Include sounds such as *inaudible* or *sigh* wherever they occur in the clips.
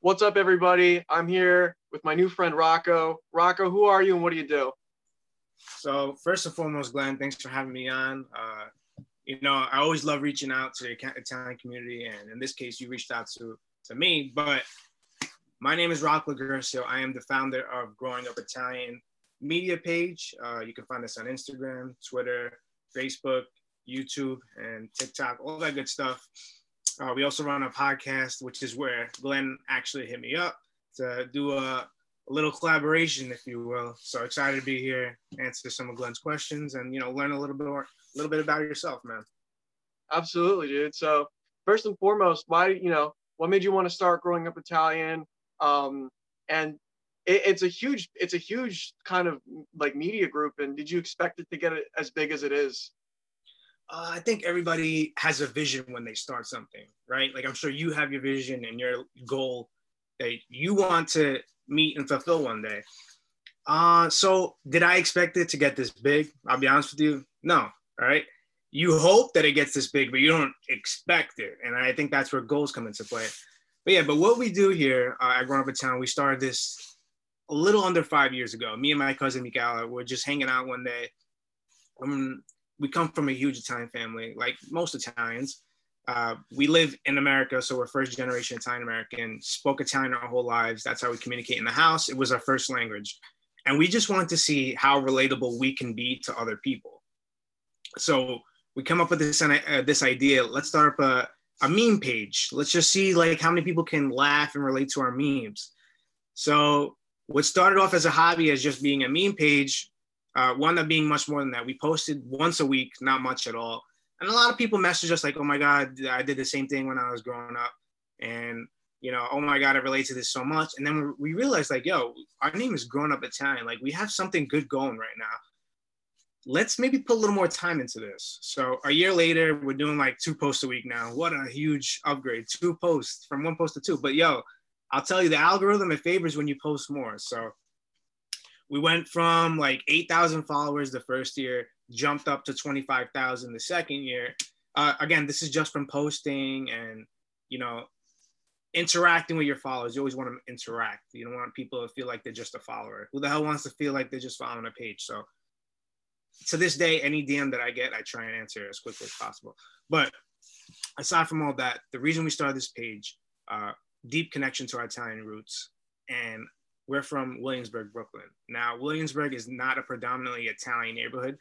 What's up, everybody? I'm here with my new friend Rocco. Rocco, who are you and what do you do? So, first and foremost, Glenn, thanks for having me on. Uh, you know, I always love reaching out to the Italian community, and in this case, you reached out to to me. But my name is Rocco Guercio. I am the founder of Growing Up Italian media page. Uh, you can find us on Instagram, Twitter, Facebook, YouTube, and TikTok, all that good stuff. Uh, we also run a podcast, which is where Glenn actually hit me up to do a, a, little collaboration, if you will. So excited to be here, answer some of Glenn's questions, and you know, learn a little bit more, a little bit about yourself, man. Absolutely, dude. So first and foremost, why you know what made you want to start growing up Italian? Um, and it, it's a huge, it's a huge kind of like media group. And did you expect it to get as big as it is? Uh, I think everybody has a vision when they start something, right? Like I'm sure you have your vision and your goal that you want to meet and fulfill one day. Uh, so did I expect it to get this big? I'll be honest with you, no. All right. You hope that it gets this big, but you don't expect it, and I think that's where goals come into play. But yeah, but what we do here uh, at Growing Up Italian, we started this a little under five years ago. Me and my cousin Michaela were just hanging out one day. Um, we come from a huge Italian family, like most Italians. Uh, we live in America, so we're first generation Italian American, spoke Italian our whole lives. That's how we communicate in the house. It was our first language. And we just wanted to see how relatable we can be to other people. So we come up with this, uh, this idea let's start up a, a meme page. Let's just see like how many people can laugh and relate to our memes. So what started off as a hobby as just being a meme page uh, wound up being much more than that. We posted once a week, not much at all. And a lot of people message us like, oh my God, I did the same thing when I was growing up. And, you know, oh my God, I relate to this so much. And then we realized like, yo, our name is Growing Up Italian. Like we have something good going right now. Let's maybe put a little more time into this. So a year later, we're doing like two posts a week now. What a huge upgrade. Two posts from one post to two. But yo, I'll tell you, the algorithm, it favors when you post more. So we went from like 8,000 followers the first year, jumped up to 25,000 the second year. Uh, again, this is just from posting and, you know, interacting with your followers. You always want to interact. You don't want people to feel like they're just a follower. Who the hell wants to feel like they're just following a page? So to this day, any DM that I get, I try and answer as quickly as possible. But aside from all that, the reason we started this page, uh, deep connection to our Italian roots. And we're from Williamsburg, Brooklyn. Now, Williamsburg is not a predominantly Italian neighborhood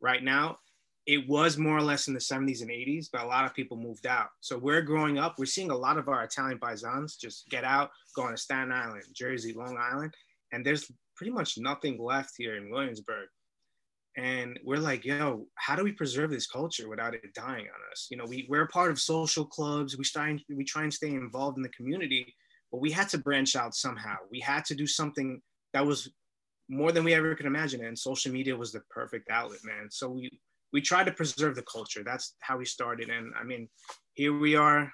right now. It was more or less in the 70s and 80s, but a lot of people moved out. So we're growing up, we're seeing a lot of our Italian paisans just get out, going to Staten Island, Jersey, Long Island, and there's pretty much nothing left here in Williamsburg. And we're like, yo, how do we preserve this culture without it dying on us? You know, we, we're a part of social clubs. We try, and, we try and stay involved in the community, but we had to branch out somehow. We had to do something that was more than we ever could imagine. And social media was the perfect outlet, man. So we we tried to preserve the culture. That's how we started. And I mean, here we are,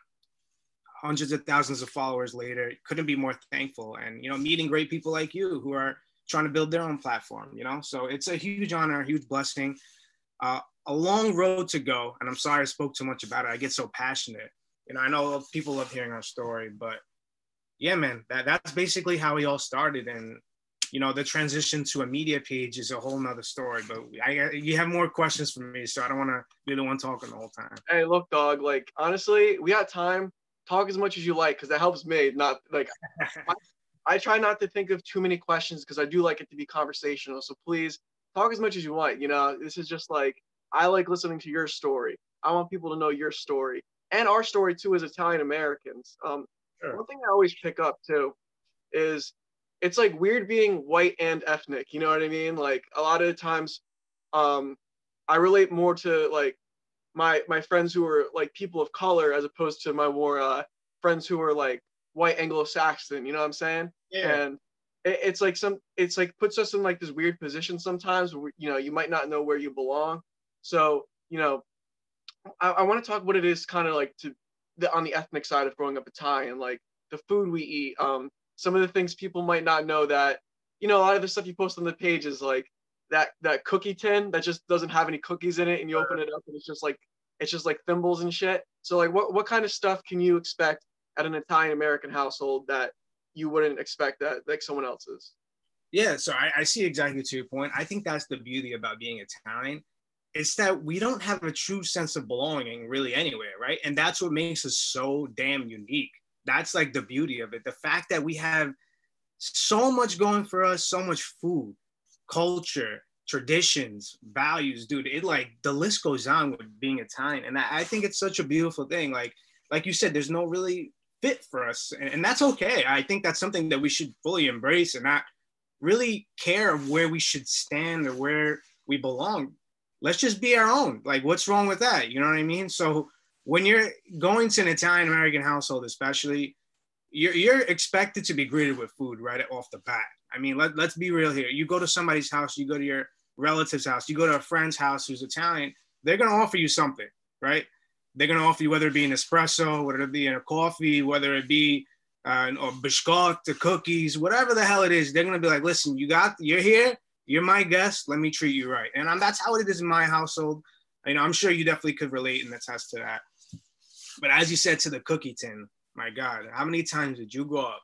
hundreds of thousands of followers later. Couldn't be more thankful. And you know, meeting great people like you who are trying to build their own platform. You know, so it's a huge honor, a huge blessing. Uh, a long road to go. And I'm sorry I spoke too much about it. I get so passionate. You know, I know people love hearing our story, but yeah, man, that, that's basically how we all started. And, you know, the transition to a media page is a whole nother story, but I, you have more questions for me. So I don't want to be the one talking the whole time. Hey, look, dog, like, honestly, we got time. Talk as much as you like, because that helps me. Not like, I, *laughs* I try not to think of too many questions because I do like it to be conversational. So please talk as much as you want. You know, this is just like, I like listening to your story. I want people to know your story and our story too as Italian Americans. Um, Sure. One thing I always pick up too is it's like weird being white and ethnic. You know what I mean? Like a lot of the times, um, I relate more to like my my friends who are like people of color as opposed to my more uh, friends who are like white Anglo-Saxon. You know what I'm saying? Yeah. And it, it's like some it's like puts us in like this weird position sometimes where you know you might not know where you belong. So you know, I, I want to talk what it is kind of like to the, on the ethnic side of growing up Italian, like the food we eat, um, some of the things people might not know that, you know, a lot of the stuff you post on the page is like that that cookie tin that just doesn't have any cookies in it, and you open it up and it's just like it's just like thimbles and shit. So like, what what kind of stuff can you expect at an Italian American household that you wouldn't expect that like someone else's? Yeah, so I, I see exactly to your point. I think that's the beauty about being Italian. It's that we don't have a true sense of belonging really anywhere, right? And that's what makes us so damn unique. That's like the beauty of it. The fact that we have so much going for us, so much food, culture, traditions, values, dude. It like the list goes on with being Italian. And I, think it's such a beautiful thing. Like, like you said, there's no really fit for us. And, and that's okay. I think that's something that we should fully embrace and not really care of where we should stand or where we belong. Let's just be our own. Like, what's wrong with that? You know what I mean? So when you're going to an Italian American household, especially, you're, you're expected to be greeted with food right off the bat. I mean, let, let's be real here. You go to somebody's house, you go to your relative's house, you go to a friend's house who's Italian, they're going to offer you something, right? They're going to offer you whether it be an espresso, whether it be a coffee, whether it be uh, or biscuit, the cookies, whatever the hell it is, they're gonna be like, listen, you got, you're here, you're my guest, let me treat you right. And I'm, that's how it is in my household. You know, I'm sure you definitely could relate and attest to that. But as you said to the cookie tin, my God, how many times did you go up?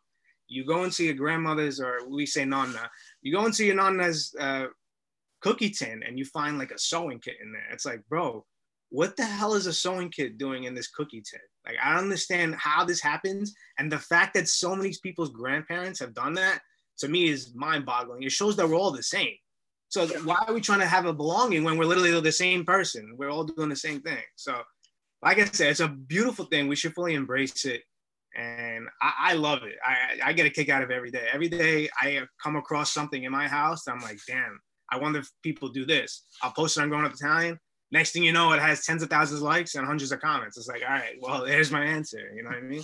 You go into your grandmother's, or we say nonna, you go into your nonna's uh, cookie tin and you find like a sewing kit in there. It's like, bro, what the hell is a sewing kit doing in this cookie tin? Like, I don't understand how this happens. And the fact that so many people's grandparents have done that to me is mind boggling. It shows that we're all the same. So why are we trying to have a belonging when we're literally the same person? We're all doing the same thing. So, like I said, it's a beautiful thing. We should fully embrace it. And I, I love it. I, I get a kick out of every day. Every day I come across something in my house. I'm like, damn, I wonder if people do this. I'll post it on Growing Up Italian next thing you know, it has tens of thousands of likes and hundreds of comments. It's like, all right, well, *laughs* there's my answer. You know what I mean?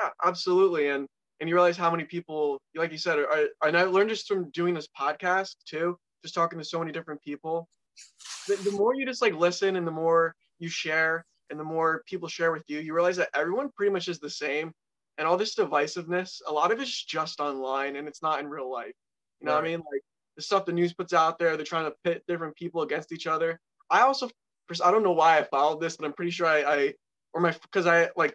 Yeah, absolutely. And and you realize how many people, like you said, are, and I learned just from doing this podcast too, just talking to so many different people. The, the more you just like listen and the more you share and the more people share with you, you realize that everyone pretty much is the same. And all this divisiveness, a lot of it's just online and it's not in real life. You know right. what I mean? Like the stuff the news puts out there, they're trying to pit different people against each other. I also, I don't know why I followed this, but I'm pretty sure I, I or my, because I like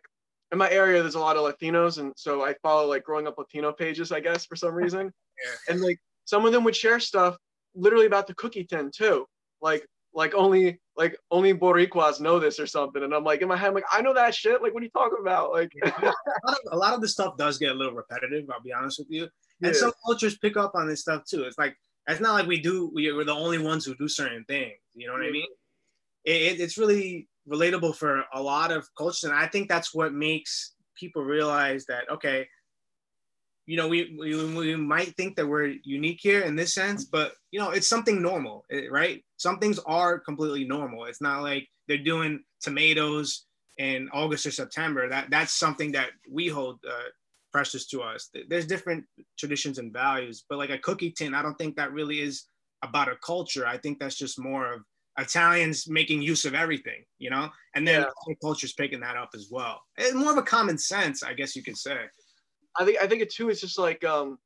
in my area, there's a lot of Latinos, and so I follow like growing up Latino pages, I guess, for some reason. yeah. And like some of them would share stuff literally about the cookie tin too, like like only like only Boricuas know this or something. And I'm like in my head, I'm like I know that shit. Like what are you talking about? Like *laughs* a, lot of, a lot of the stuff does get a little repetitive. I'll be honest with you. And yeah. some cultures pick up on this stuff too. It's like it's not like we do. We, are the only ones who do certain things. You know what I mean? It, it's really relatable for a lot of cultures, and I think that's what makes people realize that okay, you know, we, we, we might think that we're unique here in this sense, but you know, it's something normal, eh, right? Some things are completely normal. It's not like they're doing tomatoes in August or September. That that's something that we hold uh, precious to us. There's different traditions and values, but like a cookie tin, I don't think that really is about a culture. I think that's just more of Italians making use of everything, you know, and then yeah. other cultures picking that up as well. It's more of a common sense, I guess you could say. I think I think it too is just like um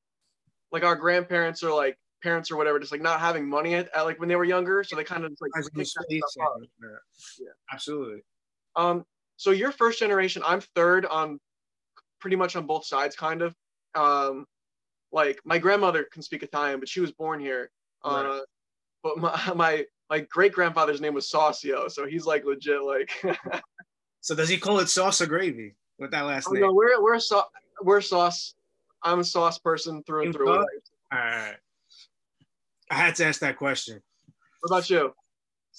like our grandparents or like parents or whatever, just like not having money at, at like when they were younger, so they kind of just like yeah. yeah, absolutely. Um, so you're first generation. I'm third on pretty much on both sides, kind of. Um, like my grandmother can speak Italian, but she was born here. Right. But my *laughs* my my great grandfather's name was Saucio, so he's like legit like. *laughs* so does he call it sauce or gravy with that last oh, name? No, we're we're sauce. We're sauce. I'm a sauce person through and through. All right. I had to ask that question. What about you?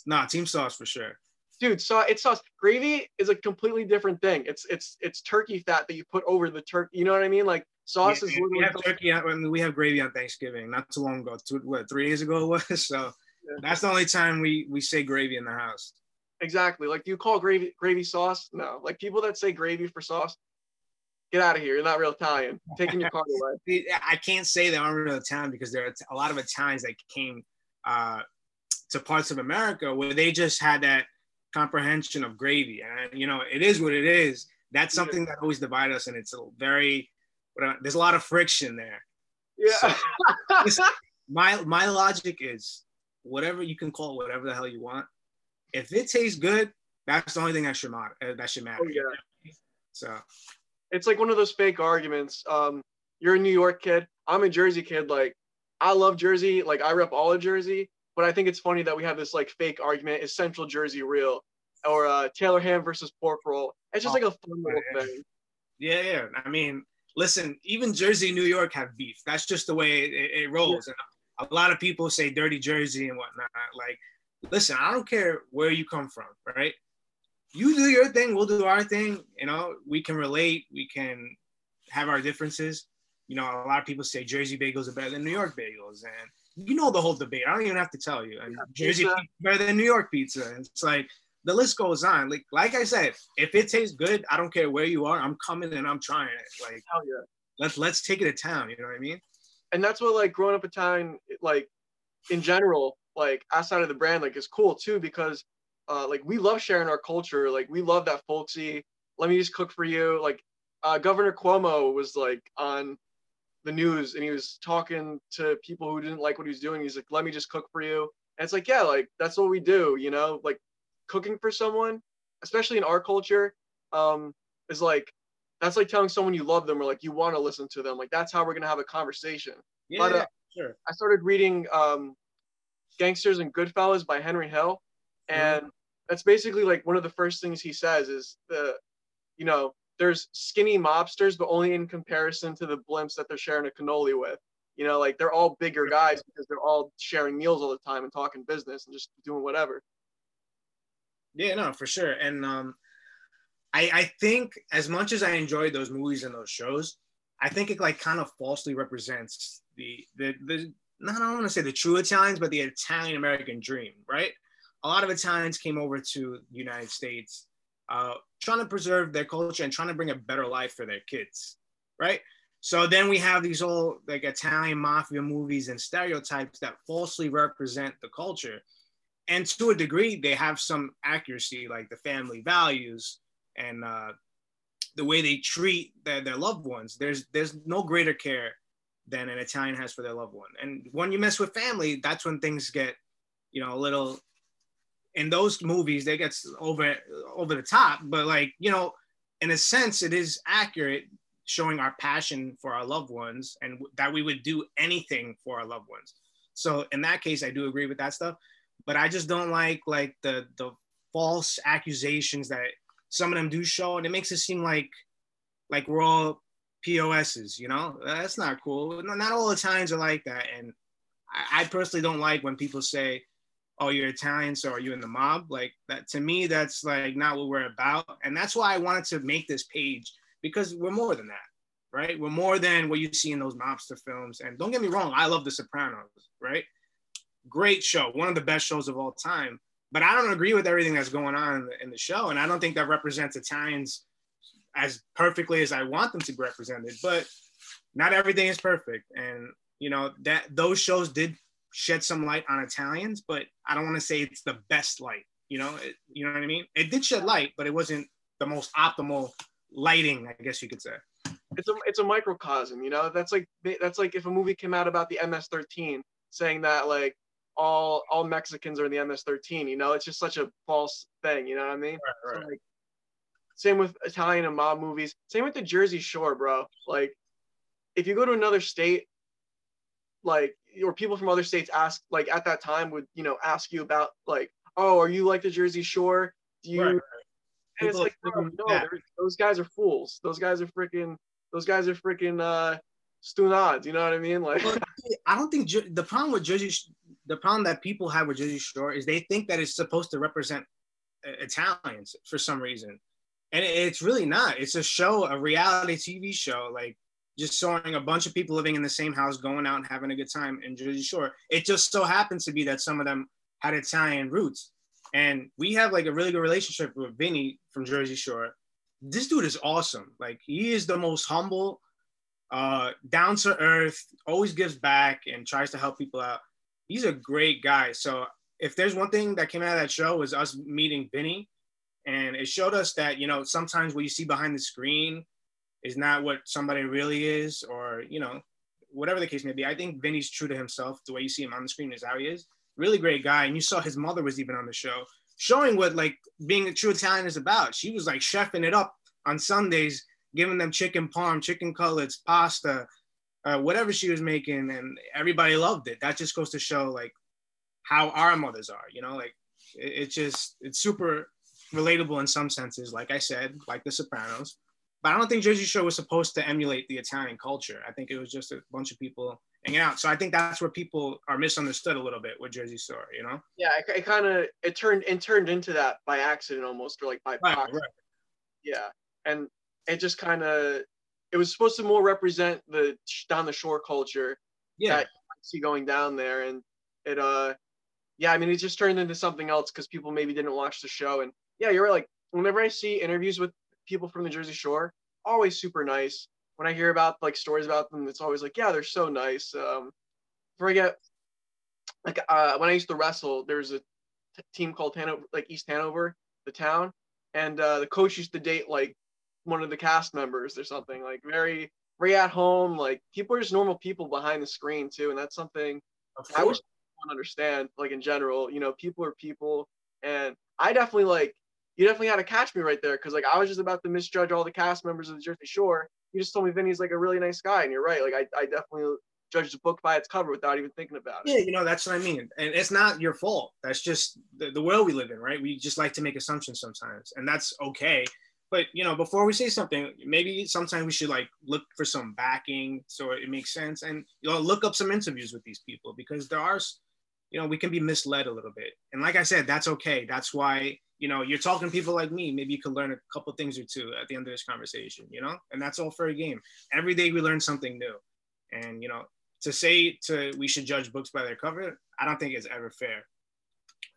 Nah, team sauce for sure dude so it's sauce gravy is a completely different thing it's it's it's turkey fat that you put over the turkey you know what i mean like sauce yeah, is we have turkey I mean, we have gravy on thanksgiving not too long ago two, what three days ago it was *laughs* so yeah. that's the only time we we say gravy in the house exactly like do you call gravy gravy sauce no like people that say gravy for sauce get out of here you're not real italian taking your card away *laughs* i can't say they aren't real italian because there are a lot of italians that came uh, to parts of america where they just had that comprehension of gravy. And you know, it is what it is. That's something that always divides us, and it's a very there's a lot of friction there. Yeah. So, *laughs* my my logic is whatever you can call whatever the hell you want. If it tastes good, that's the only thing that should matter. Uh, that should matter. Oh, yeah. So it's like one of those fake arguments. Um, you're a New York kid. I'm a Jersey kid. Like, I love Jersey. Like, I rep all of Jersey. But I think it's funny that we have this like fake argument: is Central Jersey real? Or uh, Taylor ham versus pork roll. It's just oh, like a fun little thing. Yeah, yeah. I mean, listen, even Jersey, New York have beef. That's just the way it, it rolls. And a lot of people say dirty Jersey and whatnot. Like, listen, I don't care where you come from, right? You do your thing, we'll do our thing. You know, we can relate, we can have our differences. You know, a lot of people say Jersey bagels are better than New York bagels, and you know the whole debate. I don't even have to tell you. And yeah, Jersey pizza better than New York pizza. It's like the list goes on. Like, like I said, if it tastes good, I don't care where you are. I'm coming and I'm trying it. Like, hell yeah. Let's let's take it to town. You know what I mean? And that's what like Growing Up Italian, like in general, like outside of the brand, like is cool too because uh, like we love sharing our culture. Like we love that folksy. Let me just cook for you. Like uh, Governor Cuomo was like on the news and he was talking to people who didn't like what he was doing. He's like, let me just cook for you. And it's like, yeah, like that's what we do, you know, like cooking for someone, especially in our culture, um, is like that's like telling someone you love them or like you want to listen to them. Like that's how we're gonna have a conversation. Yeah, but, uh, sure. I started reading um, Gangsters and Goodfellas by Henry Hill, and mm. that's basically like one of the first things he says is the, you know, there's skinny mobsters, but only in comparison to the blimps that they're sharing a cannoli with. You know, like they're all bigger guys because they're all sharing meals all the time and talking business and just doing whatever. Yeah, no, for sure. And um, I, I think as much as I enjoyed those movies and those shows, I think it like kind of falsely represents the the the not I don't want to say the true Italians, but the Italian American dream, right? A lot of Italians came over to the United States uh, trying to preserve their culture and trying to bring a better life for their kids, right? So then we have these old like Italian mafia movies and stereotypes that falsely represent the culture. And to a degree, they have some accuracy, like the family values and uh, the way they treat their, their loved ones. There's there's no greater care than an Italian has for their loved one. And when you mess with family, that's when things get, you know, a little. In those movies, they get over over the top, but like you know, in a sense, it is accurate, showing our passion for our loved ones and that we would do anything for our loved ones. So in that case, I do agree with that stuff, but I just don't like like the the false accusations that some of them do show, and it makes it seem like like we're all POSs, you know? That's not cool. Not all Italians are like that. And I, I personally don't like when people say, oh, you're Italian, so are you in the mob? Like that to me, that's like not what we're about. And that's why I wanted to make this page because we're more than that, right? We're more than what you see in those mobster films. And don't get me wrong, I love The Sopranos, right? Great show, one of the best shows of all time. But I don't agree with everything that's going on in the, show. And I don't think that represents Italians as perfectly as I want them to be represented, but not everything is perfect. And you know that those shows did shed some light on Italians, but I don't want to say it's the best light. You know, it, you know what I mean? It did shed light, but it wasn't the most optimal lighting, I guess you could say. It's a it's a microcosm, you know. That's like that's like if a movie came out about the MS-13, saying that like all all Mexicans are in the MS-13. You know, it's just such a false thing. You know what I mean? Right, right. So, like, same with Italian and mob movies. Same with the Jersey Shore, bro. Like, if you go to another state, like, or people from other states ask, like, at that time would, you know, ask you about, like, oh, are you like the Jersey Shore? Do you? Right, right. And it's like, bro, no, those guys are fools. Those guys are freaking. Those guys are freaking uh, stunad. You know what I mean? Like, I don't think the problem with Jersey, the problem that people have with Jersey Shore is they think that it's supposed to represent uh, Italians for some reason and it's really not. It's a show, a reality TV show, like just showing a bunch of people living in the same house, going out and having a good time in Jersey Shore. It just so happens to be that some of them had Italian roots, and we have like a really good relationship with Vinny from Jersey Shore. This dude is awesome. Like he is the most humble, uh, down to earth, always gives back and tries to help people out. He's a great guy. So if there's one thing that came out of that show was us meeting Vinny and it showed us that you know sometimes what you see behind the screen is not what somebody really is or you know whatever the case may be. I think vinny's true to himself. The way you see him on the screen is how he is. Really great guy. And you saw his mother was even on the show showing what like being a true italian is about. She was like chefing it up on sundays giving them chicken parm chicken cutlets pasta uh, whatever she was making, and everybody loved it. That just goes to show like how our mothers are, you know, like it's it just it's super relatable in some senses. Like I said, like The Sopranos, but I don't think Jersey Shore was supposed to emulate the Italian culture. I think it was just a bunch of people hanging out. So I think that's where people are misunderstood a little bit with Jersey Shore, you know? Yeah, it, it kind of it turned it turned into that by accident almost, or like by right, right. yeah, and it just kind of it was supposed to more represent the down the shore culture yeah. that you see going down there, and it uh yeah, I mean it just turned into something else because people maybe didn't watch the show, and yeah, you're right. Like whenever I see interviews with people from the Jersey Shore, always super nice. When I hear about like stories about them, it's always like, yeah, they're so nice. Um, forget like uh, when I used to wrestle, there's a t- team called Hanover, like East Hanover, the town, and uh, the coach used to date like one of the cast members or something. Like very, very at home. Like people are just normal people behind the screen too, and that's something I wish everyone understand. Like in general, you know, people are people, and I definitely like you definitely had to catch me right there because like I was just about to misjudge all the cast members of the Jersey Shore. You just told me Vinny's like a really nice guy, and you're right. Like I, I definitely judged the book by its cover without even thinking about it. Yeah, you know that's what I mean, and it's not your fault. That's just the, the world we live in, right? We just like to make assumptions sometimes, and that's okay. But you know, before we say something, maybe sometimes we should like look for some backing so it makes sense, and you know, look up some interviews with these people because there are, you know, we can be misled a little bit, and like I said, that's okay. That's why you know, you're talking to people like me. Maybe you could learn a couple things or two at the end of this conversation, you know, and that's all for a game. Every day we learn something new. And, you know, to say to we should judge books by their cover, I don't think it's ever fair.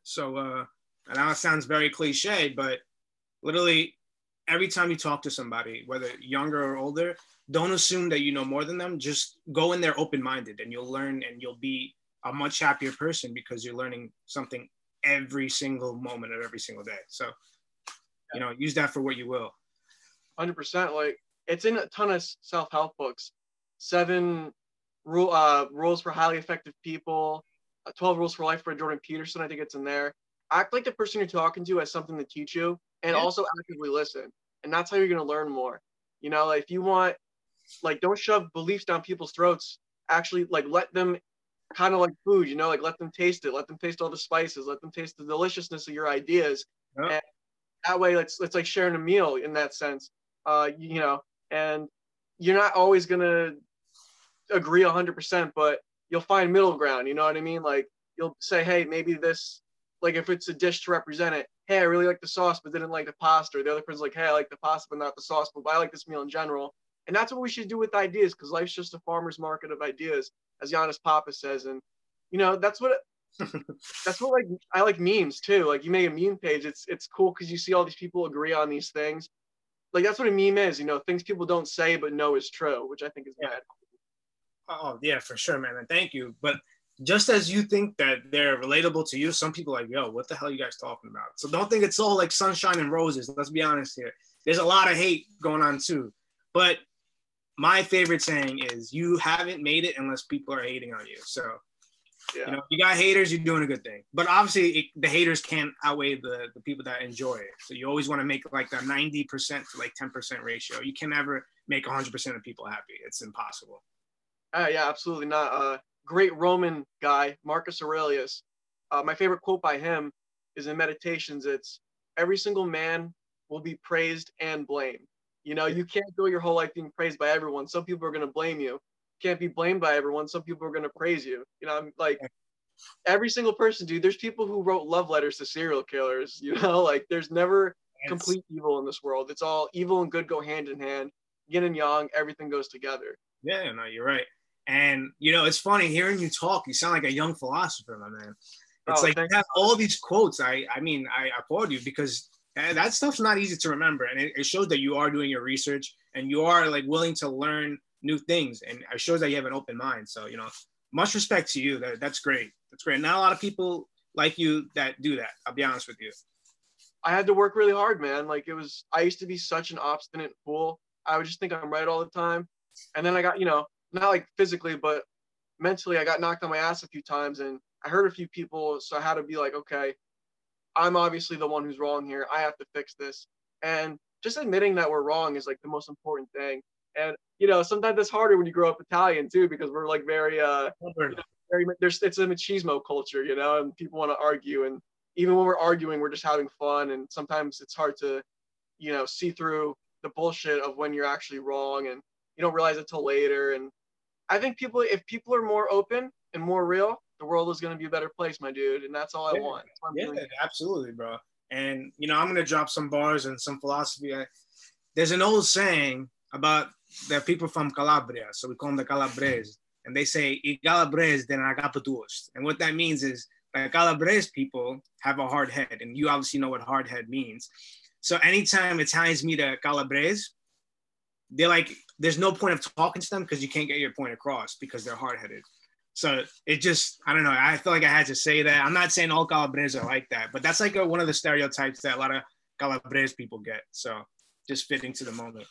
So, uh, I know it sounds very cliche, but literally every time you talk to somebody, whether younger or older, don't assume that you know more than them. Just go in there open minded and you'll learn and you'll be a much happier person because you're learning something every single moment of every single day. So, you know, use that for what you will. 100%. Like it's in a ton of self-help books. Seven rule uh, rules for highly effective people. Uh, 12 rules for life by Jordan Peterson. I think it's in there. Act like the person you're talking to has something to teach you and yeah. also actively listen. And that's how you're going to learn more. You know, like if you want, like, don't shove beliefs down people's throats. Actually, like, let them kind of like food, you know, like let them taste it, let them taste all the spices, let them taste the deliciousness of your ideas. Yep. And that way, it's it's like sharing a meal in that sense. Uh, you know, and you're not always gonna agree 100%, but you'll find middle ground. You know what I mean? Like you'll say, hey, maybe this, like if it's a dish to represent it, hey, I really like the sauce, but didn't like the pasta. Or the other person's like, hey, I like the pasta, but not the sauce, but I like this meal in general. And that's what we should do with ideas, because life's just a farmer's market of ideas as Giannis Papa says. And you know, that's what *laughs* that's what like I like memes too. Like you make a meme page, it's it's cool because you see all these people agree on these things. Like that's what a meme is, you know, things people don't say but know is true, which I think is yeah. bad. Oh yeah, for sure, man. And thank you. But just as you think that they're relatable to you, some people are like, yo, what the hell are you guys talking about? So don't think it's all like sunshine and roses. Let's be honest here. There's a lot of hate going on too. But my favorite saying is you haven't made it unless people are hating on you. So, yeah. you know, you got haters, you're doing a good thing. But obviously, it, the haters can't outweigh the, the people that enjoy it. So you always want to make like that 90% to like 10% ratio. You can never make 100% of people happy. It's impossible. Uh, yeah, absolutely not. Uh, great Roman guy, Marcus Aurelius. Uh, my favorite quote by him is in Meditations. It's every single man will be praised and blamed. You know, you can't go your whole life being praised by everyone. Some people are going to blame you. Can't be blamed by everyone. Some people are going to praise you. You know, I'm like every single person, dude. There's people who wrote love letters to serial killers. *laughs* You know, like there's never complete evil in this world. It's all evil and good go hand in hand. Yin and yang, everything goes together. Yeah, no, you're right. And you know, it's funny hearing you talk. You sound like a young philosopher, my man. It's oh, like you have all these quotes. I, I mean, I applaud you because that stuff's not easy to remember. And it, it, shows that you are doing your research and you are like willing to learn new things. And it shows that you have an open mind. So you know much respect to you. That, that's great. That's great. Not a lot of people like you that do that i'll be honest with you. I had to work really hard man. Like it was i used to be such an obstinate fool. I would just think i'm right all the time. And then i got you know not like physically but mentally i got knocked on my ass a few times and i hurt a few people so i had to be like okay I'm obviously the one who's wrong here. I have to fix this. And just admitting that we're wrong is like the most important thing. And you know, sometimes it's harder when you grow up Italian too, because we're like very uh you know, very there's it's a machismo culture, you know, and people want to argue. And even when we're arguing, we're just having fun. And sometimes it's hard to, you know, see through the bullshit of when you're actually wrong and you don't realize it till later. And I think people if people are more open and more real, the world is gonna be a better place, my dude. And that's all I want. Yeah, absolutely, bro. And you know, I'm gonna drop some bars and some philosophy. There's an old saying about the people from Calabria, so we call them the Calabres, and they say "I Calabrese de agapatus," and what that means is the Calabres people have a hard head, and you obviously know what hard head means. So anytime Italians meet a Calabres, they're like, there's no point of talking to them because you can't get your point across because they're hard headed. So it just, I don't know. I feel like I had to say that. I'm not saying all Calabrese are like that, but that's like a, one of the stereotypes that a lot of Calabrese people get. So just fitting to the moment.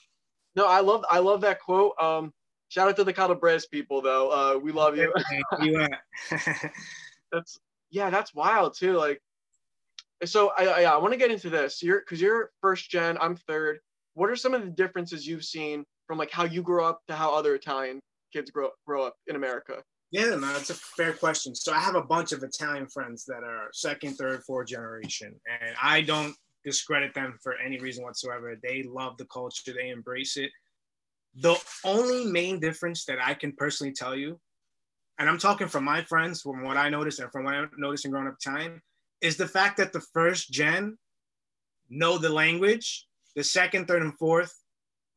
No, I love, I love that quote. Um, shout out to the Calabrese people though. Uh, we love you. *laughs* that's yeah, that's wild too. Like, so I, I, I want to get into this. You're because you're first gen. I'm third. What are some of the differences you've seen from like how you grew up to how other Italian kids grow grow up in America? Yeah, no, it's a fair question. So I have a bunch of Italian friends that are second, third, fourth generation, and I don't discredit them for any reason whatsoever. They love the culture, they embrace it. The only main difference that I can personally tell you, and I'm talking from my friends, from what I noticed and from what I noticed in growing up time, is the fact that the first gen know the language, the second, third, and fourth,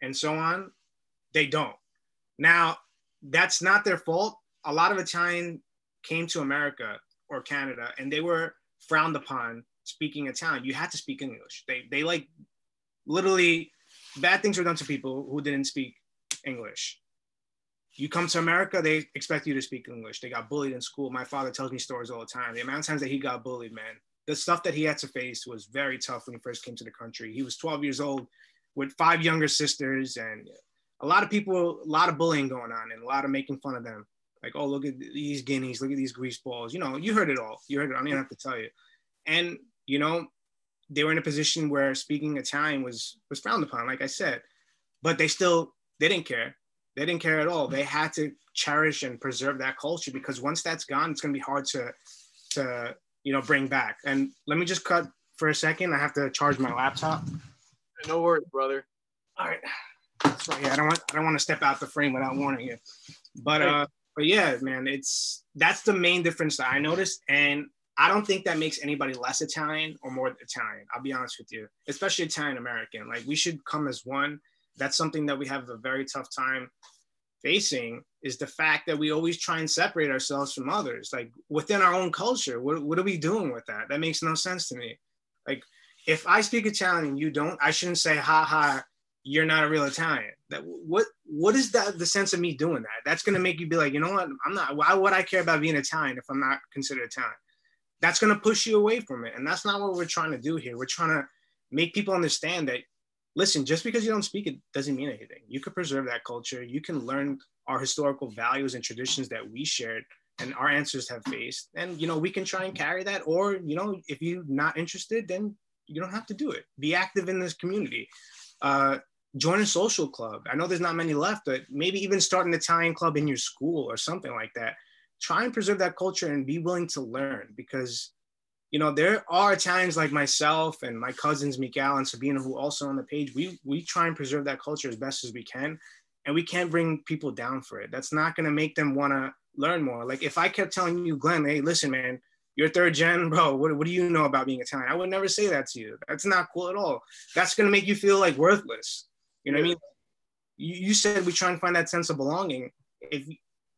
and so on, they don't. Now, that's not their fault a lot of Italian came to America or Canada and they were frowned upon speaking Italian. You had to speak English. They they like literally bad things were done to people who didn't speak English. You come to America, they expect you to speak English. They got bullied in school. My father tells me stories all the time. The amount of times that he got bullied, man, the stuff that he had to face was very tough when he first came to the country. He was 12 years old with five younger sisters and a lot of people, a lot of bullying going on and a lot of making fun of them. Like, oh, look at these guineas, look at these grease balls. You know, you heard it all. You heard it. I don't even have to tell you. And you know, they were in a position where speaking Italian was was frowned upon, like I said. But they still they didn't care. They didn't care at all. They had to cherish and preserve that culture because once that's gone, it's gonna be hard to to you know bring back. And let me just cut for a second. I have to charge my laptop. No worries, brother. All right. That's right. Yeah, I don't want I don't want to step out the frame without warning you. But uh but yeah, man, it's that's the main difference that I noticed. And I don't think that makes anybody less Italian or more Italian. I'll be honest with you, especially Italian American. Like we should come as one. That's something that we have a very tough time facing is the fact that we always try and separate ourselves from others. Like within our own culture, what, what are we doing with that? That makes no sense to me. Like if I speak Italian and you don't, I shouldn't say, ha ha, you're not a real Italian. That what what is that the sense of me doing that? That's gonna make you be like, you know what? I'm not. Why would I care about being Italian if I'm not considered Italian? That's gonna push you away from it, and that's not what we're trying to do here. We're trying to make people understand that. Listen, just because you don't speak it doesn't mean anything. You can preserve that culture. You can learn our historical values and traditions that we shared and our ancestors have faced, and you know we can try and carry that. Or you know, if you're not interested, then you don't have to do it. Be active in this community. Uh, join a social club. I know there's not many left, but maybe even start an Italian club in your school or something like that. Try and preserve that culture and be willing to learn because, you know, there are Italians like myself and my cousins Mikael and Sabina who also on the page. We we try and preserve that culture as best as we can, and we can't bring people down for it. That's not going to make them want to learn more. Like if I kept telling you, Glenn, hey, listen, man, you're third gen, bro. What, what do you know about being Italian? I would never say that to you. That's not cool at all. That's gonna make you feel like worthless. You know what I mean? You, you said we try and find that sense of belonging. If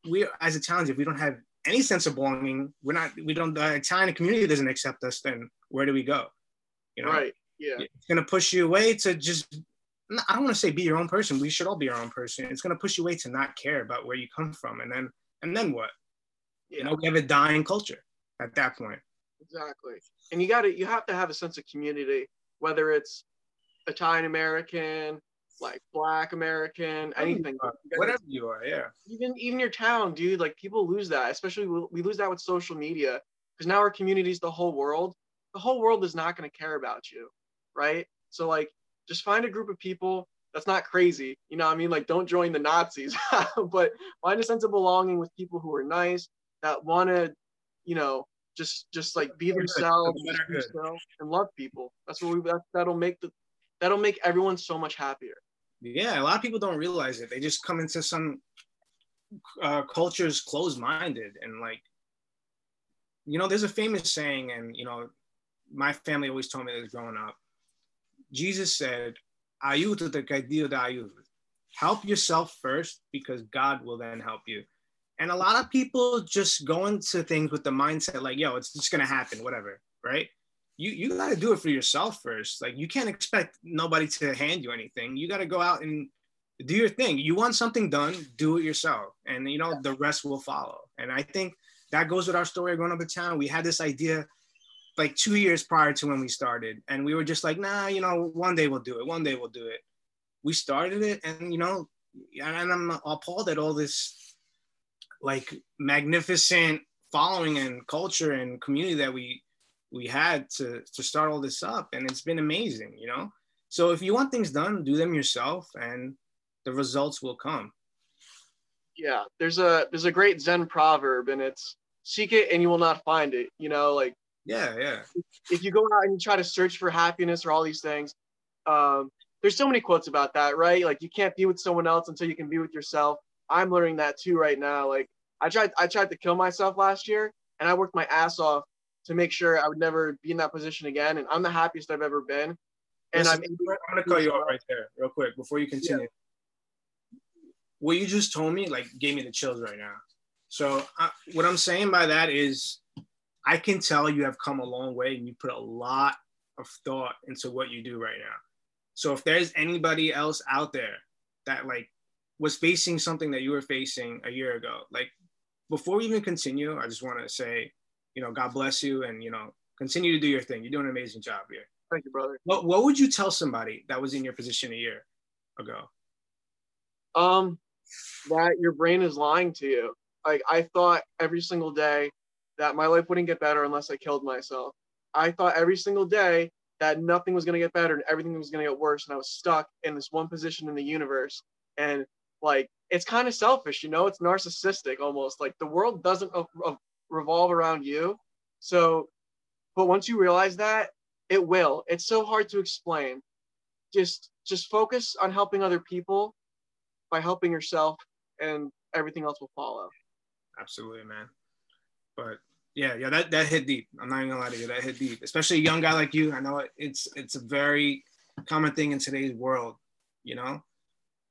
we, as Italians, if we don't have any sense of belonging, we're not, we don't, the Italian community doesn't accept us, then where do we go? You know? Right. Yeah. It's going to push you away to just, I don't want to say be your own person. We should all be our own person. It's going to push you away to not care about where you come from. And then, and then what? Yeah. You know, we have a dying culture at that point. Exactly. And you got to, you have to have a sense of community, whether it's Italian American, like black American, oh, anything. Whatever you are, yeah. Even even your town, dude. Like people lose that, especially we, we lose that with social media because now our community is the whole world. The whole world is not going to care about you, right? So like, just find a group of people that's not crazy. You know, I mean, like, don't join the Nazis, *laughs* but find a sense of belonging with people who are nice that want to, you know, just just like be themselves, themselves and love people. That's what we that, that'll make the that'll make everyone so much happier. Yeah, a lot of people don't realize it. They just come into some uh, cultures closed-minded and like, you know, there's a famous saying, and you know, my family always told me this growing up. Jesus said, Help yourself first because God will then help you. And a lot of people just go into things with the mindset like, yo, it's just gonna happen, whatever, right? You you gotta do it for yourself first. Like you can't expect nobody to hand you anything. You gotta go out and do your thing. You want something done, do it yourself. And you know, the rest will follow. And I think that goes with our story of Growing Up Italian. We had this idea like two years prior to when we started. And we were just like, nah, you know, one day we'll do it. One day we'll do it. We started it and, you know, and I'm appalled at all this like magnificent following and culture and community that we we had to to start all this up and it's been amazing you know so if you want things done do them yourself and the results will come yeah there's a there's a great zen proverb and it's seek it and you will not find it you know like yeah, yeah. If you go out and you try to search for happiness or all these things, um, there's so many quotes about that, right? Like you can't be with someone else until you can be with yourself. I'm learning that too right now. Like I tried, I tried to kill myself last year, and I worked my ass off to make sure I would never be in that position again. And I'm the happiest I've ever been. And Listen, I'm, I'm gonna call you off right there, real quick, before you continue. Yeah. What you just told me, like, gave me the chills right now. So, uh, what I'm saying by that is, I can tell you have come a long way and you put a lot of thought into what you do right now. So if there's anybody else out there that like was facing something that you were facing a year ago, like before we even continue, I just want to say, you know, God bless you and you know, continue to do your thing. You're doing an amazing job here. Thank you, brother. What what would you tell somebody that was in your position a year ago? Um that your brain is lying to you. Like I thought every single day that my life wouldn't get better unless I killed myself. I thought every single day that nothing was going to get better and everything was going to get worse. And I was stuck in this one position in the universe. And like, it's kind of selfish, you know, it's narcissistic almost. Like, the world doesn't revolve around you. So, but once you realize that, it will. It's so hard to explain. Just, just focus on helping other people by helping yourself, and everything else will follow. Absolutely, man. But yeah, yeah, that, that hit deep. I'm not even gonna lie to you, that hit deep. Especially a young guy like you. I know it's it's a very common thing in today's world, you know.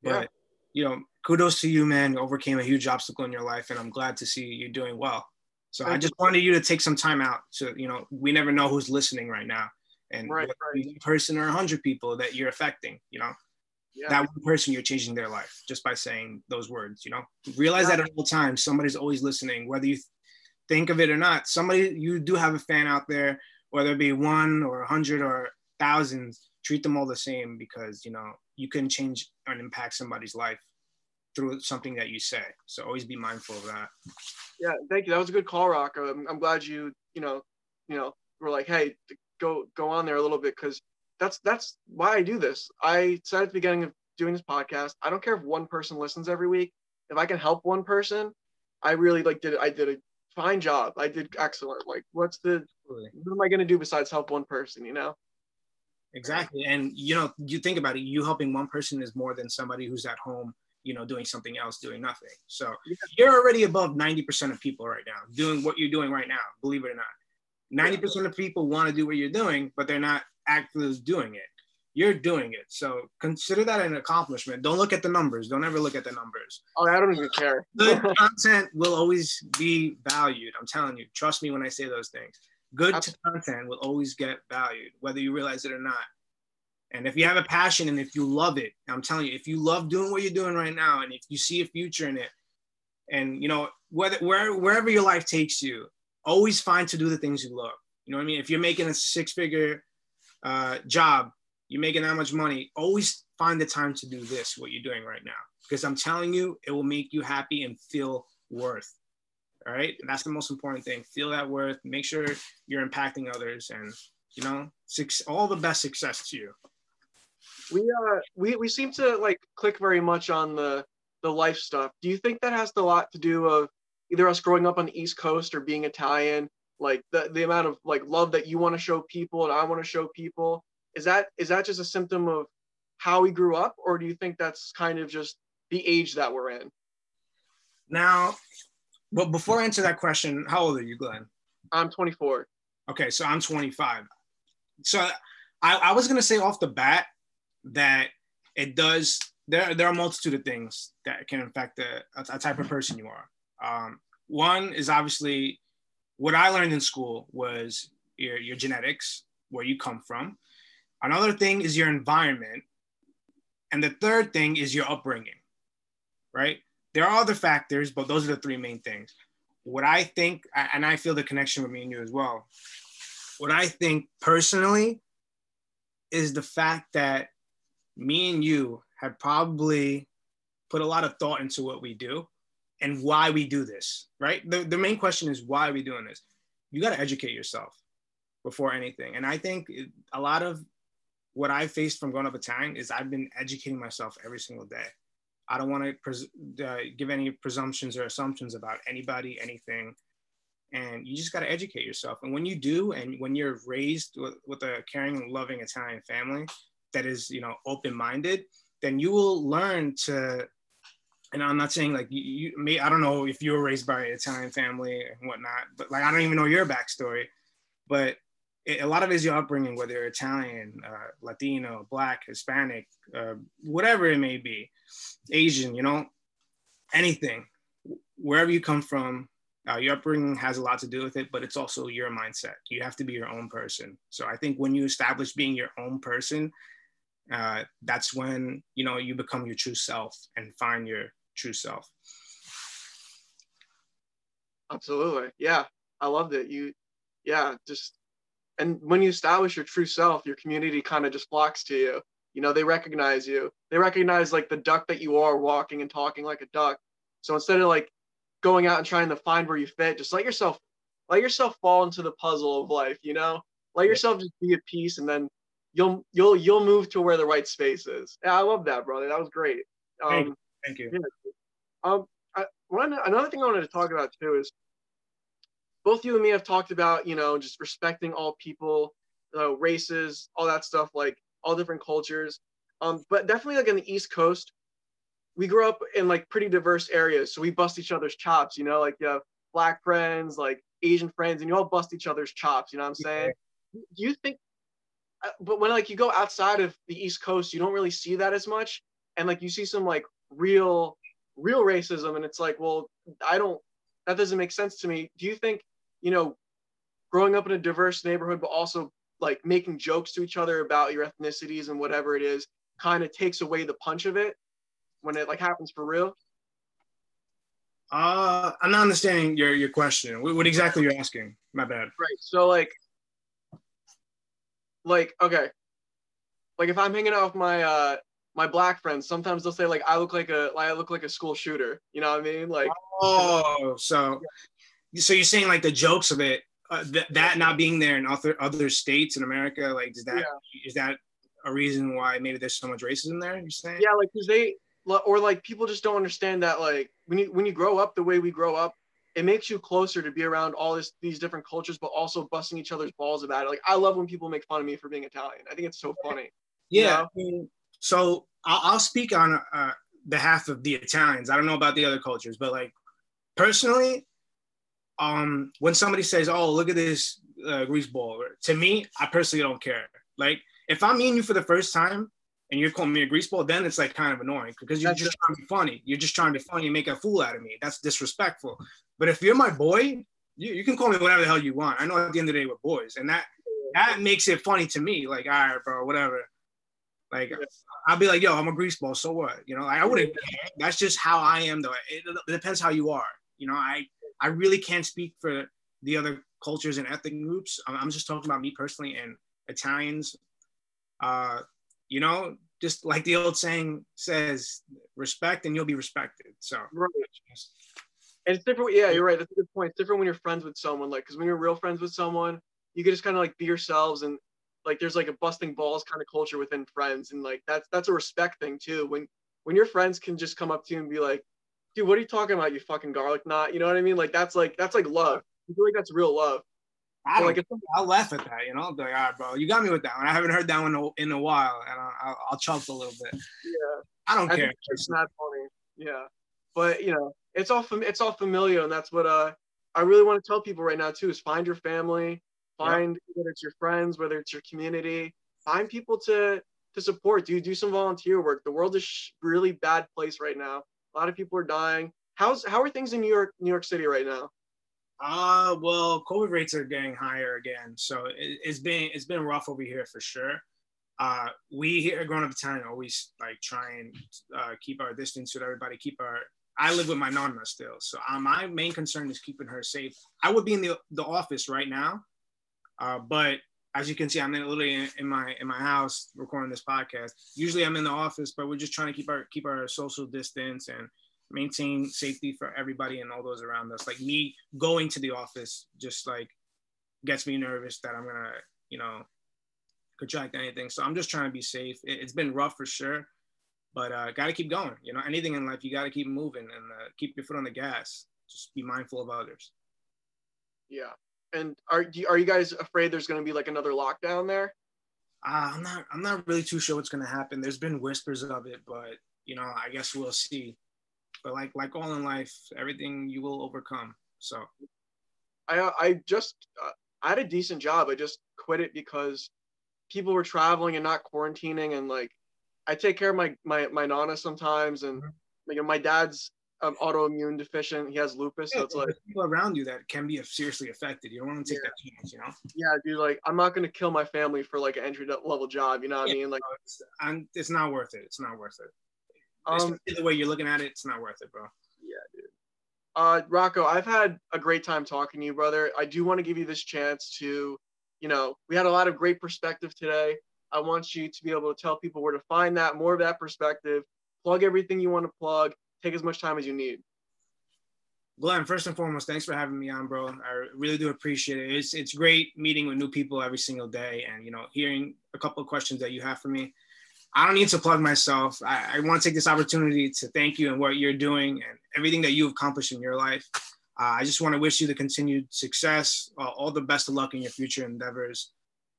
But yeah. you know, kudos to you, man. You overcame a huge obstacle in your life, and I'm glad to see you doing well. So I just wanted you to take some time out to, you know, we never know who's listening right now, and right, right. one person or a hundred people that you're affecting, you know. Yeah. That one person you're changing their life just by saying those words, you know. Realize yeah. that at all times somebody's always listening, whether you think of it or not, somebody you do have a fan out there, whether it be one or a hundred or thousands, treat them all the same because you know you can change and impact somebody's life through something that you say. So always be mindful of that. Yeah, thank you. That was a good call, Rock. I'm, I'm glad you you know you know were like, hey, go go on there a little bit because that's that's why I do this. I said at the beginning of doing this podcast, I don't care if one person listens every week. If I can help one person, I really like did I did a fine job. I did excellent. Like, what's the, what am I going to do besides help one person, you know? Exactly. And, you know, you think about it, you helping one person is more than somebody who's at home, you know, doing something else, doing nothing. So you're already above 90% of people right now doing what you're doing right now, believe it or not. 90% of people want to do what you're doing, but they're not actively doing it you're doing it. So consider that an accomplishment. Don't look at the numbers. Don't ever look at the numbers. Oh, I don't even care. *laughs* Good content will always be valued. I'm telling you. Trust me when I say those things. Good Absolutely. content will always get valued, whether you realize it or not. And if you have a passion and if you love it, I'm telling you, if you love doing what you're doing right now, and if you see a future in it, and you know whether where, wherever your life takes you, always find to do the things you love. You know what I mean? If you're making a six-figure uh, job you're making that much money, always find the time to do this, what you're doing right now. Because I'm telling you, it will make you happy and feel worth. All right. And that's the most important thing. Feel that worth. Make sure you're impacting others and, you know, six, all the best success to you. We uh we we seem to like click very much on the the life stuff. Do you think that has a lot to do of either us growing up on the East Coast or being Italian? Like the the amount of like love that you want to show people and I want to show people. Is that is that just a symptom of how we grew up, or do you think that's kind of just the age that we're in? Now, but before I answer that question, how old are you, Glenn? I'm 24. Okay, so I'm 25. So I, I was gonna say off the bat that it does. There, there are a multitude of things that can affect the a, a type of person you are. Um, one is obviously what I learned in school was your, your genetics, where you come from. Another thing is your environment, and the third thing is your upbringing. Right? There are other factors, but those are the three main things. What I think, and I feel the connection with me and you as well. What I think personally is the fact that me and you have probably put a lot of thought into what we do and why we do this, right? The, the main question is why are we doing this? You got to educate yourself before anything. And I think a lot of what I faced from growing up Italian is I've been educating myself every single day. I don't want to pres- uh, give any presumptions or assumptions about anybody, anything. And you just got to educate yourself. And when you do, and when you're raised with, with a caring, and loving Italian family that is, you know, open-minded, then you will learn to. And I'm not saying like you, you I don't know if you were raised by an Italian family and whatnot, but like I don't even know your backstory. But it, a lot of it is your upbringing, whether you're Italian, uh, Latino, Black, Hispanic, uh, whatever it may be, Asian, you know, anything, wherever you come from, uh, your upbringing has a lot to do with it, but it's also your mindset. You have to be your own person. So I think when you establish being your own person, uh, that's when you know you become your true self and find your true self. Absolutely, yeah, I loved it. You, yeah, just and when you establish your true self your community kind of just flocks to you. You know they recognize you. They recognize like the duck that you are walking and talking like a duck. So instead of like going out and trying to find where you fit just let yourself let yourself fall into the puzzle of life you know? Let yourself just be at peace and then you'll you'll you'll move to where the right space is yeah i love that brother that was great um, thank you, thank you. Yeah. um I, one another thing i wanted to talk about too is both you and me have talked about, you know, just respecting all people, uh, races, all that stuff, like all different cultures. Um, but definitely like in the East Coast, we grew up in like pretty diverse areas, so we bust each other's chops. You know, like you have black friends, like Asian friends, and you all bust each other's chops. You know what I'm saying? Do you think? But when like you go outside of the East Coast, you don't really see that as much, and like you see some like real, real racism, and it's like, well, I don't. That doesn't make sense to me. Do you think you know, growing up in a diverse neighborhood, but also like making jokes to each other about your ethnicities and whatever it is, kind of takes away the punch of it when it like happens for real? Uh, I'm not understanding your your question. What, what exactly you're asking? My bad. Right. So like, like okay, like if I'm hanging out with my uh my black friends, sometimes they'll say like I look like a like I look like a school shooter. You know what I mean? Like oh, so so you're saying like the jokes of it, uh, th- that not being there in other other states in America, like is that yeah. is that a reason why maybe there's so much racism there? You're saying? Yeah, like because they or like people just don't understand that like when you when you grow up the way we grow up, it makes you closer to be around all this these different cultures, but also busting each other's balls about it. Like I love when people make fun of me for being Italian. I think it's so funny. Yeah. You know? So I'll, I'll speak on uh, behalf of the Italians. I don't know about the other cultures, but like personally, um, when somebody says, "Oh, look at this uh, grease ball," to me, I personally don't care. Like, if I'm meeting you for the first time and you're calling me a grease ball, then it's like kind of annoying because you're That's just trying to be funny. You're just trying to be funny and make a fool out of me. That's disrespectful. But if you're my boy, you, you can call me whatever the hell you want. I know at the end of the day we're boys, and that that makes it funny to me. Like, all right, bro, whatever. Like, I'll be like, yo, I'm a greaseball. So what? You know, like, I wouldn't. That's just how I am, though. It, it depends how you are. You know, I I really can't speak for the other cultures and ethnic groups. I'm just talking about me personally and Italians. Uh, you know, just like the old saying says, respect and you'll be respected. So right. And it's different. Yeah, you're right. That's a good point. It's different when you're friends with someone. Like, because when you're real friends with someone, you can just kind of like be yourselves, and like there's like a busting balls kind of culture within friends, and like that's that's a respect thing too. When when your friends can just come up to you and be like, dude, what are you talking about? You fucking garlic knot. You know what I mean? Like that's like that's like love. I feel like that's real love. I so, like, I'll laugh at that, you know. I'll be like, all right, bro, you got me with that one. I haven't heard that one in a, while, and I'll, I'll, chuckle a little bit. Yeah, I don't I care. It's not funny. Yeah, but you know, it's all fam- it's all familiar, and that's what uh I really want to tell people right now too is find your family, find yeah. whether it's your friends, whether it's your community, find people to to support. Do do some volunteer work. The world is sh- really bad place right now. A lot of people are dying. How's how are things in New York New York City right now? Uh, well, COVID rates are getting higher again, so it, has been it's been rough over here for sure. Uh, we here at Growing Up Italian always like try and uh, keep our distance with everybody. Keep our I live with my nonna still, so uh, my main concern is keeping her safe. I would be in the the office right now, uh, but as you can see, I'm in, literally in, in, my in my house recording this podcast. Usually, I'm in the office, but we're just trying to keep our keep our social distance and maintain safety for everybody and all those around us. Like me going to the office just like gets me nervous that I'm gonna, you know, contract anything. So I'm just trying to be safe. It, has been rough for sure, but uh, got to keep going. You know, anything in life you got to keep moving and uh, keep your foot on the gas. Just be mindful of others. Yeah. And are are you guys afraid there's going to be like another lockdown there? Uh, I'm not. I'm not really too sure what's going to happen. There's been whispers of it, but you know, I guess we'll see but like like all in life, everything you will overcome. So, I I just uh, I had a decent job. I just quit it because people were traveling and not quarantining, and like I take care of my my my nana sometimes, and mm-hmm. you know my dad's um, autoimmune deficient. He has lupus, yeah, so it's like people around you that can be seriously affected. You don't want to take yeah. that chance, you know. Yeah, dude. Like, I'm not gonna kill my family for like an entry level job. You know what yeah, I mean? Like, it's, it's not worth it. It's not worth it. Um, the way you're looking at it, it's not worth it, bro. Yeah, dude. Uh, Rocco, I've had a great time talking to you, brother. I do want to give you this chance to, you know, we had a lot of great perspective today. I want you to be able to tell people where to find that, more of that perspective, plug everything you want to plug, take as much time as you need. Glenn, first and foremost, thanks for having me on, bro. I really do appreciate it. It's it's great meeting with new people every single day, and you know, hearing a couple of questions that you have for me. I don't need to plug myself. I, I want to take this opportunity to thank you and what you're doing and everything that you've accomplished in your life. Uh, I just want to wish you the continued success, uh, all the best of luck in your future endeavors.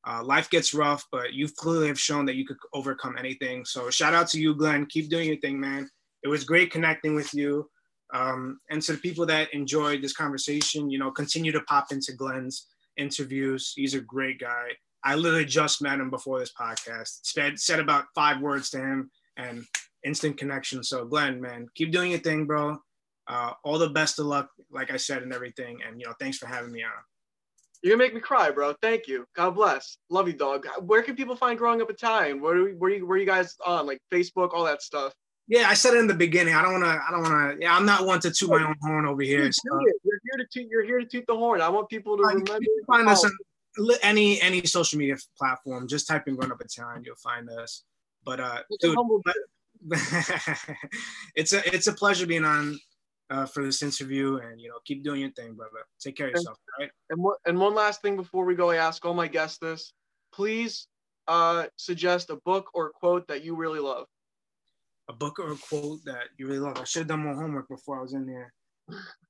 Uh, life gets rough, but you've clearly have shown that you could overcome anything. So shout out to you, Glenn. Keep doing your thing, man. It was great connecting with you. Um, and to the people that enjoyed this conversation, you know, continue to pop into Glenn's interviews. He's a great guy. I literally just met him before this podcast. Said said about five words to him and instant connection. So Glenn, man, keep doing your thing, bro. Uh, all the best of luck, like I said, and everything. And you know, thanks for having me on. You're gonna make me cry, bro. Thank you. God bless. Love you, dog. Where can people find Growing Up Italian? Where do we, where you where you guys on? Like Facebook, all that stuff. Yeah, I said it in the beginning. I don't want to. I don't want to. Yeah, I'm not one to toot my own horn over here. So. You're here to toot. You're here to toot the horn. I want people to remember. Find us on any any social media platform. Just type in "Growing Up Italian," you'll find us. But uh, dude, *laughs* it's a it's a pleasure being on uh, for this interview, and you know, keep doing your thing, brother. Take care of yourself, right? And one and one last thing before we go, I ask all my guests this: please uh, suggest a book or quote that you really love. A book or a quote that you really love. I should have done more homework before I was in there.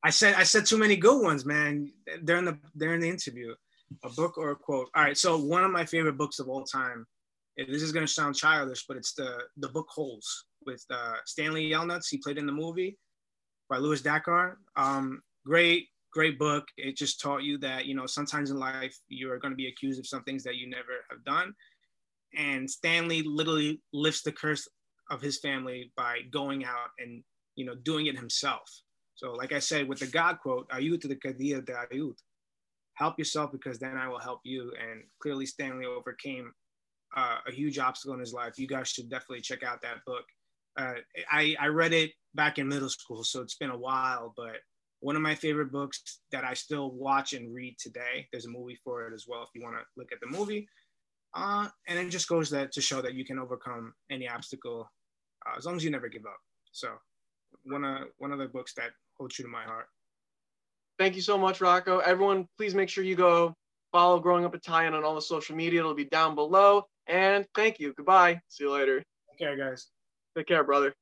I said I said too many good ones, man. During the during the interview a book or a quote. All right, so one of my favorite books of all time. This is gonna sound childish, but it's the the book Holes with uh, Stanley Yelnats. He played in the movie by Louis Sachar. Um, great, great book. It just taught you that you know sometimes in life you are going to be accused of some things that you never have done. And Stanley literally lifts the curse of his family by going out and you know doing it himself. So, like I said, with the God quote, "Ayud to the kadia de ayud," help yourself because then I will help you. And clearly, Stanley overcame uh, a huge obstacle in his life. You guys should definitely check out that book. Uh, I, I read it back in middle school, so it's been a while, but one of my favorite books that I still watch and read today. There's a movie for it as well if you want to look at the movie. Uh, and it just goes that to show that you can overcome any obstacle uh, as long as you never give up. So one of one of the books that hold true to my heart. Thank you so much, Rocco. Everyone, please make sure you go Follow Growing Up Italian on all the social media. It'll be down below. And thank you. Goodbye. See you later. Take care, guys. Take care, brother.